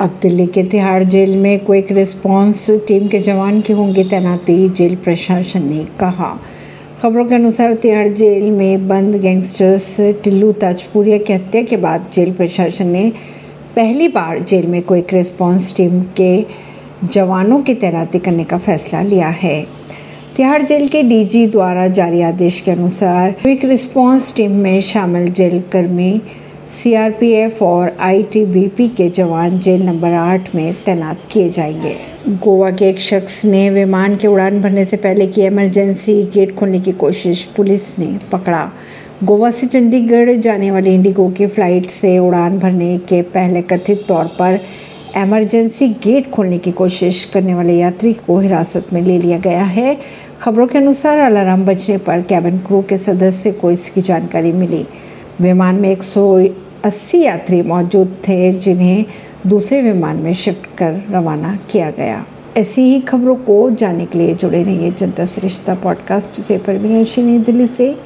अब दिल्ली के तिहाड़ जेल में क्विक रिस्पांस टीम के जवान की होंगी तैनाती, जेल प्रशासन ने कहा। खबरों के अनुसार तिहाड़ जेल में बंद गैंगस्टर्स टिल्लू ताजपुरिया की हत्या के बाद जेल प्रशासन ने पहली बार जेल में क्विक रिस्पांस टीम के जवानों की तैनाती करने का फैसला लिया है। तिहाड़ जेल के डीजी द्वारा जारी आदेश के अनुसार क्विक रिस्पांस टीम में शामिल जेल कर्मी सीआरपीएफ और आईटीबीपी के जवान जेल नंबर आठ में तैनात किए जाएँगे। गोवा के एक शख्स ने विमान के उड़ान भरने से पहले की इमरजेंसी गेट खोलने की कोशिश पुलिस ने पकड़ा। गोवा से चंडीगढ़ जाने वाली इंडिगो की फ़्लाइट से उड़ान भरने के पहले कथित तौर पर एमरजेंसी गेट खोलने की कोशिश करने वाले यात्री को हिरासत में ले लिया गया है। खबरों के अनुसार अलार्म बजने पर कैबिन क्रू के सदस्य को इसकी जानकारी मिली। विमान में 180 यात्री मौजूद थे, जिन्हें दूसरे विमान में शिफ्ट कर रवाना किया गया। ऐसी ही खबरों को जानने के लिए जुड़े रहिए जनता सरिश्ता पॉडकास्ट से। परवीन नई दिल्ली से।